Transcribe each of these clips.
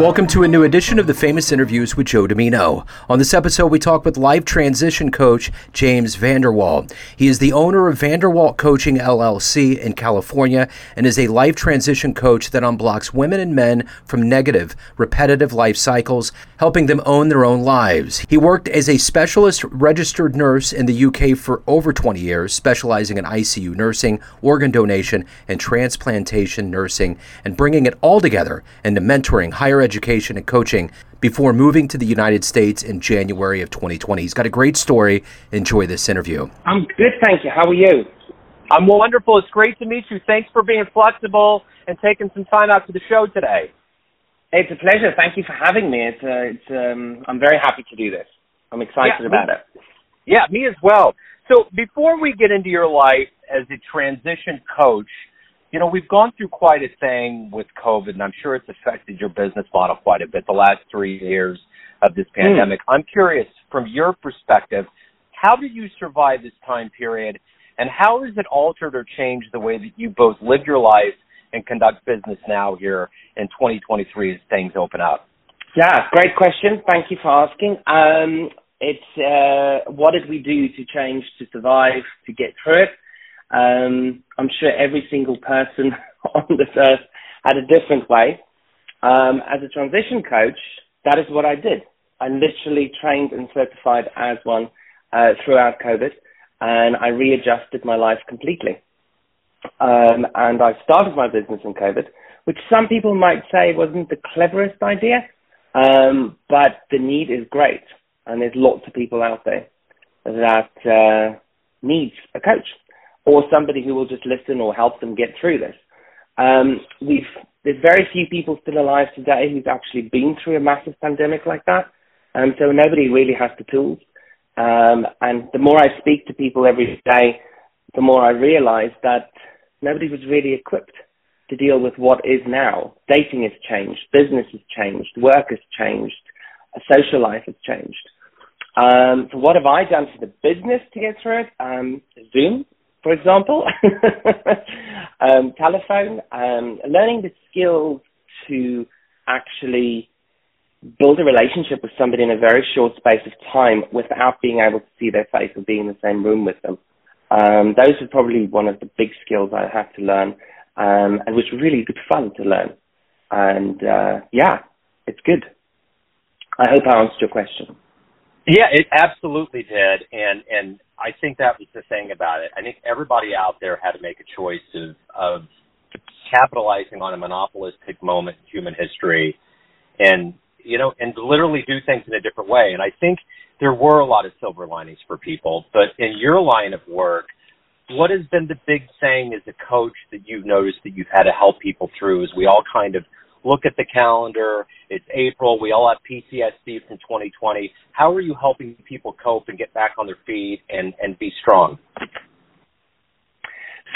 Welcome to a new edition of the Famous Interviews with Joe Dimino. On this episode, we talk with life transition coach James Vanderwalt. He is the owner of Vanderwalt Coaching LLC in California and is a life transition coach that unblocks women and men from negative, repetitive life cycles, helping them own their own lives. He worked as a specialist registered nurse in the UK for over 20 years, specializing in ICU nursing, organ donation, and transplantation nursing, and bringing it all together into mentoring, higher education, and coaching before moving to the United States in January of 2020. He's got a great story. Enjoy this interview. I'm good, thank you. How are you? I'm wonderful. It's great to meet you. Thanks for being flexible and taking some time out to the show today. It's a pleasure. Thank you for having me. It's, uh, it's um, I'm very happy to do this. I'm excited yeah, about me, it. Yeah, me as well. So before we get into your life as a transition coach, you know, we've gone through quite a thing with COVID, and I'm sure it's affected your business model quite a bit the last three years of this Hmm. pandemic. Mm. I'm curious, from your perspective, how did you survive this time period, and how has it altered or changed the way that you both live your life and conduct business now here in 2023 as things open up? Yeah, great question. Thank you for asking. Um, it's uh, what did we do to change to survive to get through it? Um, I'm sure every single person on this earth had a different way. Um, as a transition coach, that is what I did. I literally trained and certified as one uh, throughout COVID, and I readjusted my life completely. Um, and I started my business in COVID, which some people might say wasn't the cleverest idea, um, but the need is great, and there's lots of people out there that uh, needs a coach or somebody who will just listen or help them get through this. Um, we've there's very few people still alive today who's actually been through a massive pandemic like that, and so nobody really has the tools. Um, and the more I speak to people every day, the more I realize that nobody was really equipped to deal with what is now. Dating has changed, business has changed, work has changed, social life has changed. Um, so what have I done for the business to get through it? Um, Zoom, for example, um, telephone, um, learning the skills to actually build a relationship with somebody in a very short space of time without being able to see their face or be in the same room with them. Um, those are probably one of the big skills I had to learn, um, and was really good fun to learn. And uh, yeah, it's good. I hope I answered your question. Yeah, it absolutely did, and and I think that was the thing about it. I think everybody out there had to make a choice of of capitalizing on a monopolistic moment in human history, and you know, and literally do things in a different way. And I think there were a lot of silver linings for people. But in your line of work, what has been the big thing as a coach that you've noticed that you've had to help people through as we all kind of look at the calendar, it's April, we all have PTSD from 2020. How are you helping people cope and get back on their feet and, and be strong?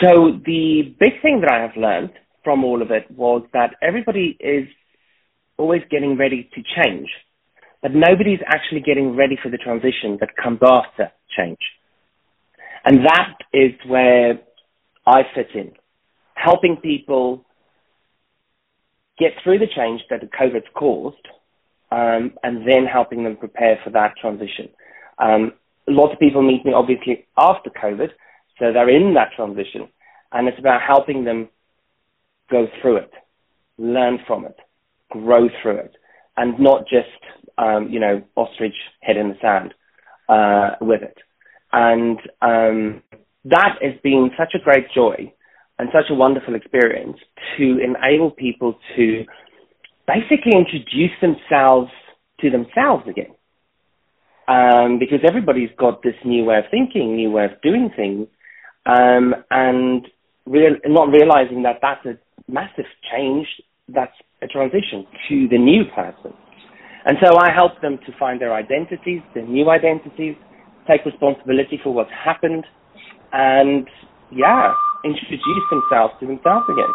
So the big thing that I have learned from all of it was that everybody is always getting ready to change, but nobody's actually getting ready for the transition that comes after change. And that is where I fit in, helping people get through the change that COVID's caused, um, and then helping them prepare for that transition. Um, lots of people meet me obviously after COVID, so they're in that transition, and it's about helping them go through it, learn from it, grow through it, and not just um, you know ostrich head in the sand uh, with it. And um, that has been such a great joy and such a wonderful experience to enable people to basically introduce themselves to themselves again. Um, because everybody's got this new way of thinking, new way of doing things, um, and real, not realizing that that's a massive change, that's a transition to the new person. And so I help them to find their identities, their new identities, take responsibility for what's happened, and yeah, introduce themselves to themselves again.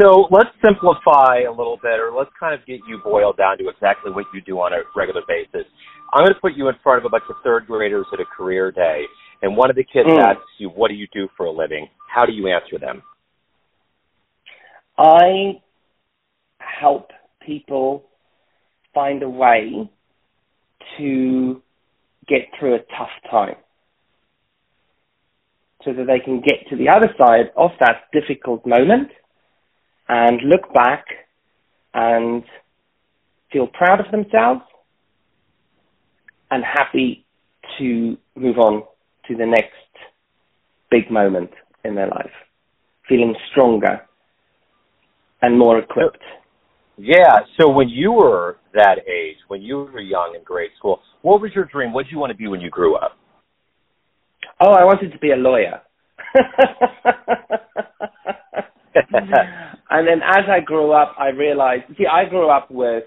So let's simplify a little bit, or let's kind of get you boiled down to exactly what you do on a regular basis. I'm going to put you in front of a bunch of third graders at a career day, and one of the kids Mm. asks you, "What do you do for a living?" How do you answer them? I help people find a way to get through a tough time so that they can get to the other side of that difficult moment and look back and feel proud of themselves and happy to move on to the next big moment in their life, feeling stronger and more equipped. Yeah. So when you were that age, when you were young in grade school, what was your dream? What did you want to be when you grew up? Oh, I wanted to be a lawyer. and then as I grew up, I realized, see, I grew up with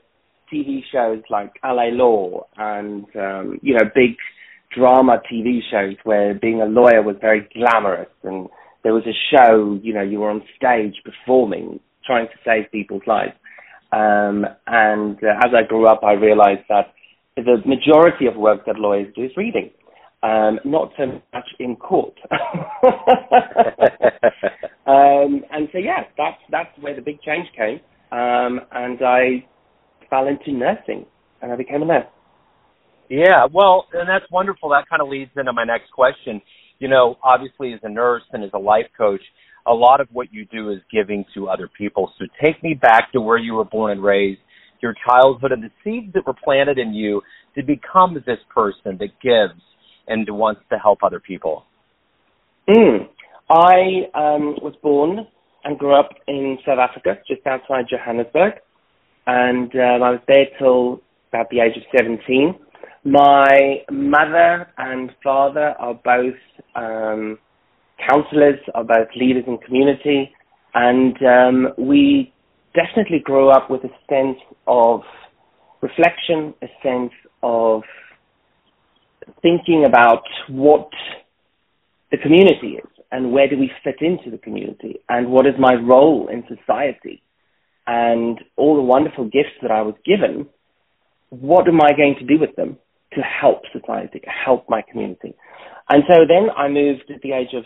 TV shows like LA Law and, um, you know, big drama TV shows where being a lawyer was very glamorous and there was a show, you know, you were on stage performing, trying to save people's lives. Um, and uh, as I grew up, I realized that the majority of work that lawyers do is reading, um, not so much in court. um, and so, yeah, that's that's where the big change came. Um, and I fell into nursing, and I became a nurse. Yeah, well, and that's wonderful. That kind of leads into my next question. You know, obviously, as a nurse and as a life coach, a lot of what you do is giving to other people. So take me back to where you were born and raised, your childhood, and the seeds that were planted in you to become this person that gives and wants to help other people. Mm. I um, was born and grew up in South Africa, just outside Johannesburg, and um, I was there till about the age of 17. My mother and father are both um, counselors, both leaders in community, and um, we definitely grew up with a sense of reflection, a sense of thinking about what the community is and where do we fit into the community and what is my role in society and all the wonderful gifts that I was given, what am I going to do with them to help society, help my community? And so then I moved at the age of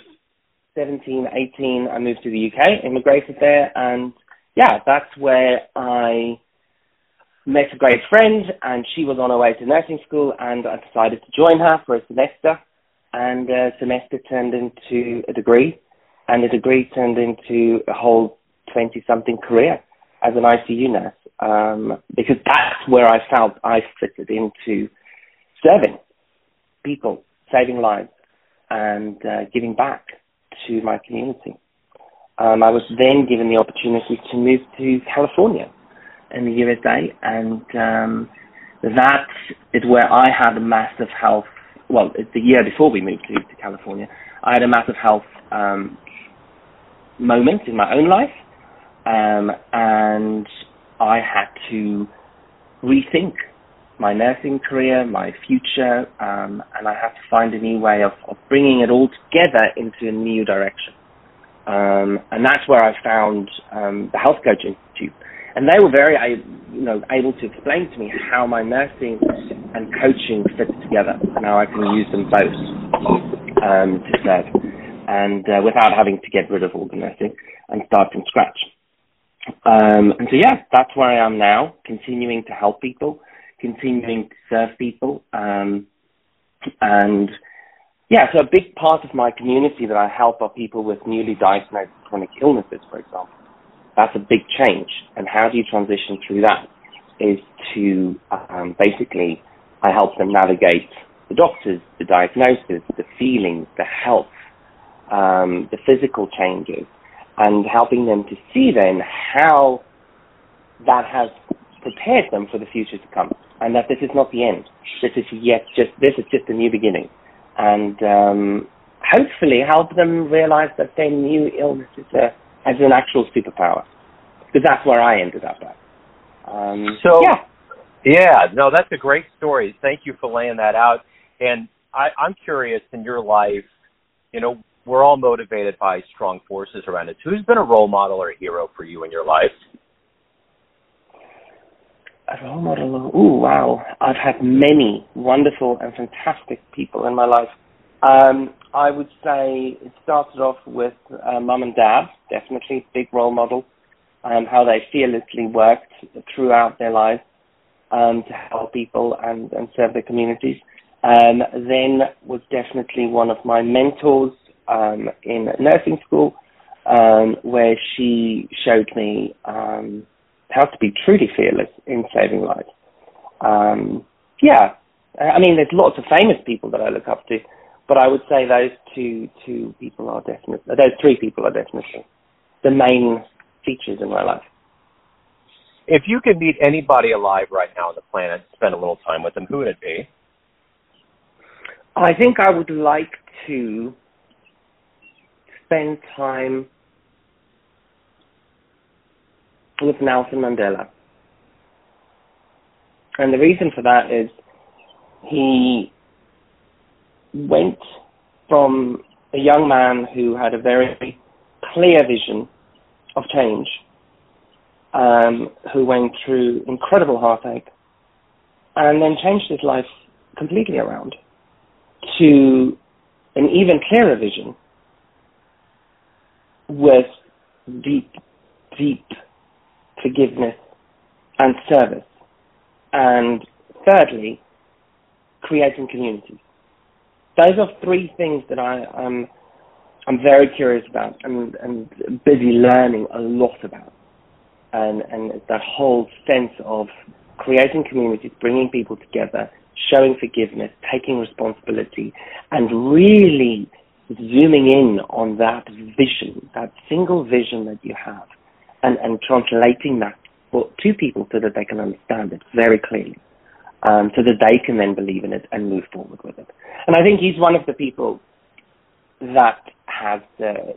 17, 18, I moved to the UK, immigrated there, and yeah, that's where I met a great friend, and she was on her way to nursing school, and I decided to join her for a semester, and a semester turned into a degree, and a degree turned into a whole 20-something career as an ICU nurse, um, because that's where I felt I fitted into serving people, saving lives, and uh, giving back to my community. Um, I was then given the opportunity to move to California in the USA, and um, that is where I had a massive health. Well, the year before we moved to, to California. I had a massive health um, moment in my own life, um, and I had to rethink my nursing career, my future, um, and I had to find a new way of, of bringing it all together into a new direction. Um, and that's where I found um, the Health Coach Institute. And they were very, you know, able to explain to me how my nursing and coaching fit together, and how I can use them both um, to serve, and uh, without having to get rid of all the nursing and start from scratch. Um, and so, yeah, that's where I am now, continuing to help people, continuing to serve people. Um, and yeah, so a big part of my community that I help are people with newly diagnosed chronic illnesses, for example. That's a big change. And how do you transition through that? Is to um, basically, I help them navigate the doctors, the diagnosis, the feelings, the health, um, the physical changes, and helping them to see then how that has prepared them for the future to come and that this is not the end. This is yet just this is just a new beginning, and um, hopefully help them realize that their new illness is a as an actual superpower, because that's where I ended up at. Um, so yeah, yeah, no, that's a great story. Thank you for laying that out. And I, I'm curious in your life, you know, we're all motivated by strong forces around us. Who's been a role model or a hero for you in your life? A role model. Oh wow! I've had many wonderful and fantastic people in my life. Um, I would say it started off with uh, mum and dad, definitely big role model. um, how they fearlessly worked throughout their lives um, to help people and, and serve their communities. Um, then was definitely one of my mentors um, in nursing school, um, where she showed me um, how to be truly fearless in saving lives. Um, yeah, I mean, there's lots of famous people that I look up to, but I would say those two two people are definitely those three people are definitely the main features in my life. If you could meet anybody alive right now on the planet, spend a little time with them, who would it be? I think I would like to spend time with Nelson Mandela. And the reason for that is he went from a young man who had a very clear vision of change, um, who went through incredible heartache, and then changed his life completely around to an even clearer vision with deep, deep forgiveness and service. And thirdly, creating communities. Those are three things that I, am I'm very curious about and, and busy learning a lot about. And, and that whole sense of creating communities, bringing people together, showing forgiveness, taking responsibility, and really zooming in on that vision, that single vision that you have, and, and translating that for, to people so that they can understand it very clearly, um, so that they can then believe in it and move forward with it. And I think he's one of the people that has the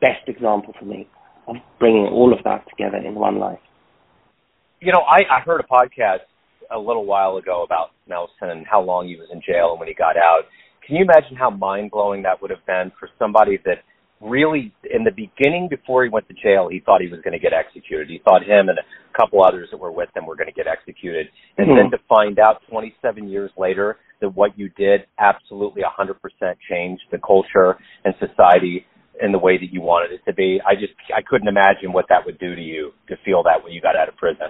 best example for me of bringing all of that together in one life. You know, I, I heard a podcast a little while ago about Nelson and how long he was in jail and when he got out. Can you imagine how mind blowing that would have been for somebody that really, in the beginning, before he went to jail, he thought he was going to get executed. He thought him and a couple others that were with him were going to get executed. And mm-hmm. then to find out 27 years later that what you did absolutely 100% changed the culture and society in the way that you wanted it to be. I just, I couldn't imagine what that would do to you to feel that when you got out of prison.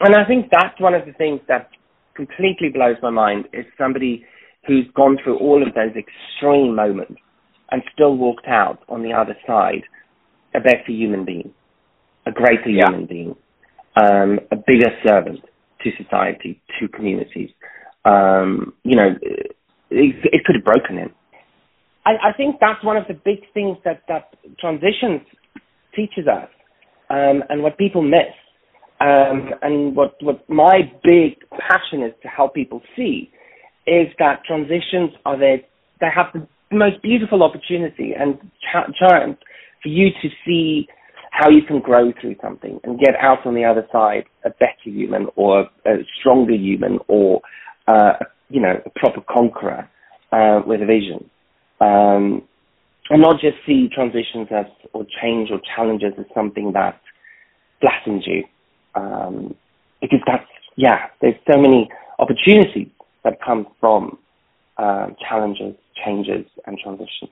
And I think that's one of the things that completely blows my mind is somebody who's gone through all of those extreme moments and still walked out on the other side a better human being, a greater yeah. human being, um, a bigger servant to society, to communities. Um, you know, it, it, could have broken him. I, I, think that's one of the big things that, that transitions teaches us um, and what people miss. Um, and what, what my big passion is to help people see is that transitions are there, they have the most beautiful opportunity and chance for you to see how you can grow through something and get out on the other side a better human or a stronger human or uh, you know a proper conqueror uh, with a vision. Um, and not just see transitions as or change or challenges as something that flattens you. Um, because that's yeah, there's so many opportunities that come from uh, challenges, changes, and transitions.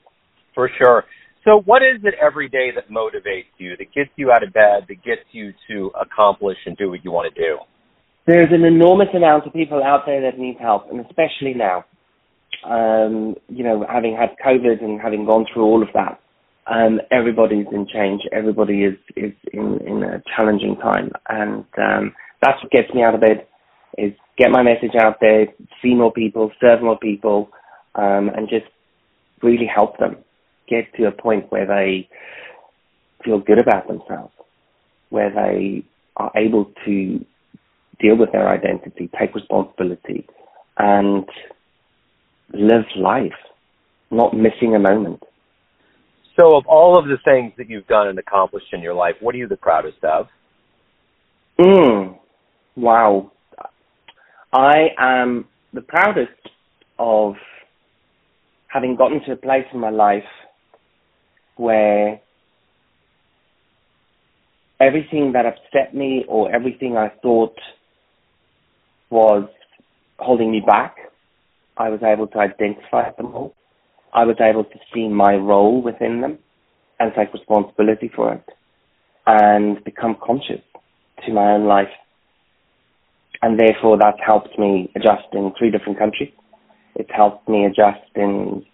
For sure. So, what is it every day that motivates you, that gets you out of bed, that gets you to accomplish and do what you want to do? There's an enormous amount of people out there that need help, and especially now. Um, you know, having had COVID and having gone through all of that, um, everybody's in change. Everybody is is in in a challenging time, and um, that's what gets me out of bed. Is get my message out there, see more people, serve more people, um, and just really help them get to a point where they feel good about themselves, where they are able to deal with their identity, take responsibility, and live life, not missing a moment. So, of all of the things that you've done and accomplished in your life, what are you the proudest of? Mm, wow. I am the proudest of having gotten to a place in my life where everything that upset me or everything I thought was holding me back, I was able to identify them all. I was able to see my role within them and take responsibility for it. and become conscious to my own life. And therefore, that's helped me adjust in three different countries. It's helped me adjust in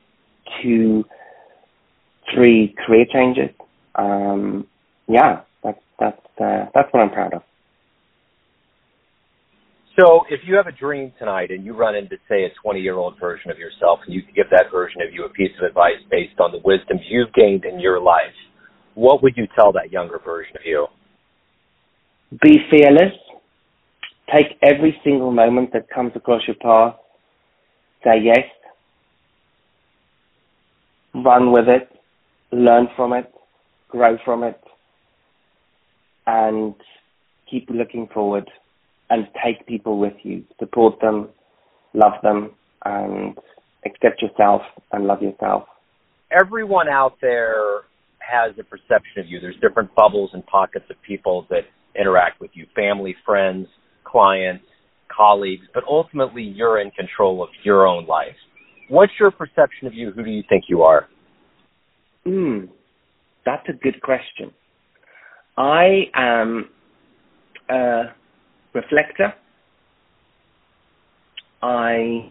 two, three career changes. Um, yeah, that's that's uh, that's what I'm proud of. So, if you have a dream tonight and you run into, say, a 20 year old version of yourself, and you can give that version of you a piece of advice based on the wisdom you've gained in your life, what would you tell that younger version of you? Be fearless. Take every single moment that comes across your path. Say yes. Run with it. Learn from it. Grow from it. And keep looking forward and take people with you. Support them, love them, and accept yourself and love yourself. Everyone out there has a perception of you. There's different bubbles and pockets of people that interact with you family, friends, clients, colleagues, but ultimately you're in control of your own life. What's your perception of you? Who do you think you are? Hmm, that's a good question. I am a reflector. I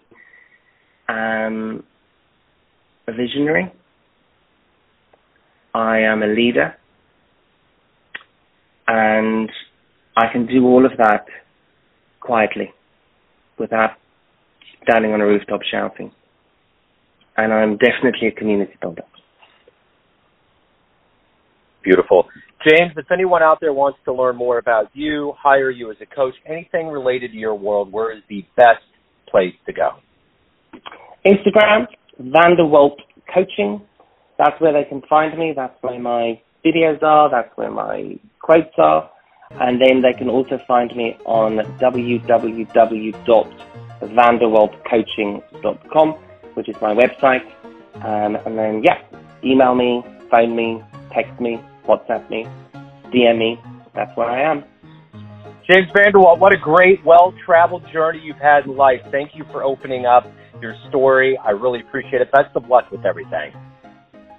am a visionary. I am a leader. And I can do all of that quietly without standing on a rooftop shouting. And I'm definitely a community builder. Beautiful. James, if anyone out there wants to learn more about you, hire you as a coach, anything related to your world, where is the best place to go? Instagram, Vanderwalt Coaching. That's where they can find me. That's where my videos are. That's where my quotes are. And then they can also find me on www.vanderwaltcoaching.com, which is my website. Um, and then, yeah, email me, phone me, text me, WhatsApp me, DM me. That's where I am. James Vanderwalt, what a great, well traveled journey you've had in life. Thank you for opening up your story. I really appreciate it. Best of luck with everything.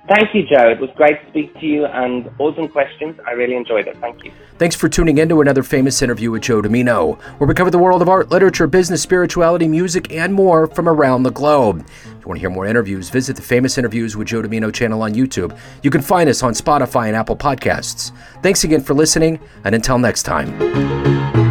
Thank you, Joe. It was great to speak to you and awesome questions. I really enjoyed it. Thank you. Thanks for tuning in to another famous interview with Joe Dimino, where we cover the world of art, literature, business, spirituality, music, and more from around the globe. If you want to hear more interviews, visit the Famous Interviews with Joe Dimino channel on YouTube. You can find us on Spotify and Apple Podcasts. Thanks again for listening, and until next time.